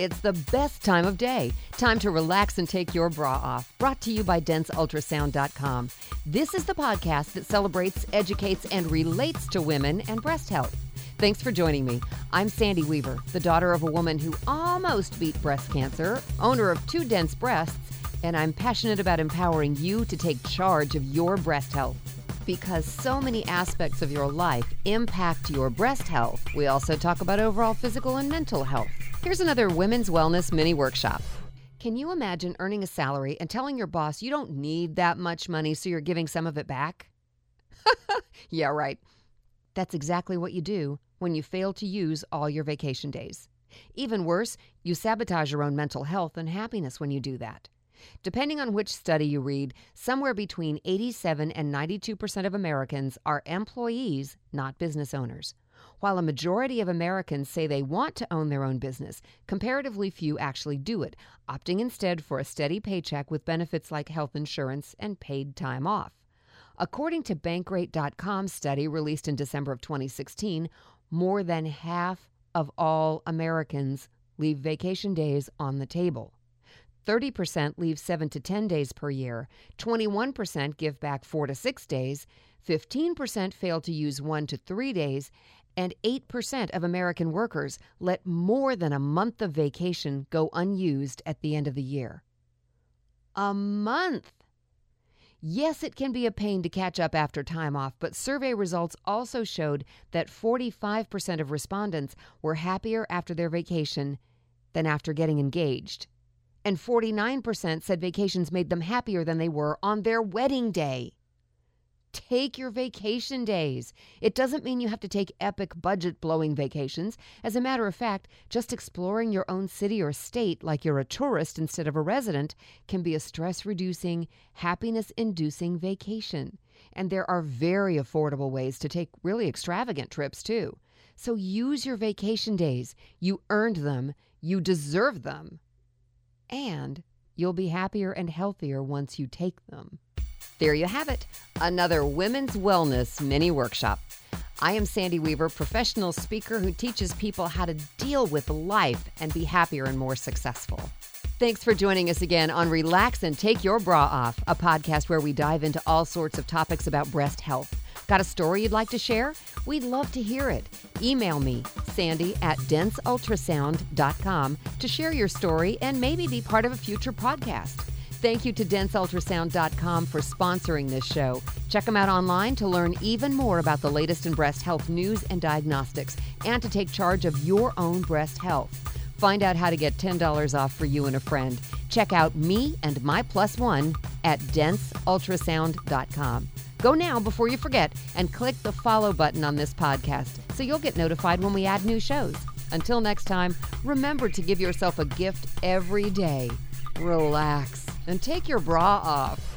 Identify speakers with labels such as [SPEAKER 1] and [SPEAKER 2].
[SPEAKER 1] It's the best time of day. Time to relax and take your bra off. Brought to you by DenseUltrasound.com. This is the podcast that celebrates, educates, and relates to women and breast health. Thanks for joining me. I'm Sandy Weaver, the daughter of a woman who almost beat breast cancer, owner of two dense breasts, and I'm passionate about empowering you to take charge of your breast health because so many aspects of your life impact your breast health. We also talk about overall physical and mental health. Here's another women's wellness mini workshop. Can you imagine earning a salary and telling your boss you don't need that much money, so you're giving some of it back? yeah, right. That's exactly what you do when you fail to use all your vacation days. Even worse, you sabotage your own mental health and happiness when you do that. Depending on which study you read, somewhere between 87 and 92% of Americans are employees, not business owners. While a majority of Americans say they want to own their own business, comparatively few actually do it, opting instead for a steady paycheck with benefits like health insurance and paid time off. According to Bankrate.com's study released in December of 2016, more than half of all Americans leave vacation days on the table. 30% leave 7 to 10 days per year, 21% give back 4 to 6 days, 15% fail to use 1 to 3 days, and 8% of American workers let more than a month of vacation go unused at the end of the year. A month! Yes, it can be a pain to catch up after time off, but survey results also showed that 45% of respondents were happier after their vacation than after getting engaged and 49% said vacations made them happier than they were on their wedding day. Take your vacation days. It doesn't mean you have to take epic budget blowing vacations. As a matter of fact, just exploring your own city or state like you're a tourist instead of a resident can be a stress reducing, happiness inducing vacation. And there are very affordable ways to take really extravagant trips too. So use your vacation days. You earned them, you deserve them and you'll be happier and healthier once you take them. There you have it, another women's wellness mini workshop. I am Sandy Weaver, professional speaker who teaches people how to deal with life and be happier and more successful. Thanks for joining us again on Relax and Take Your Bra Off, a podcast where we dive into all sorts of topics about breast health. Got a story you'd like to share? We'd love to hear it. Email me, sandy at denseultrasound.com, to share your story and maybe be part of a future podcast. Thank you to denseultrasound.com for sponsoring this show. Check them out online to learn even more about the latest in breast health news and diagnostics and to take charge of your own breast health. Find out how to get $10 off for you and a friend. Check out me and my plus one at denseultrasound.com. Go now before you forget and click the follow button on this podcast so you'll get notified when we add new shows. Until next time, remember to give yourself a gift every day. Relax and take your bra off.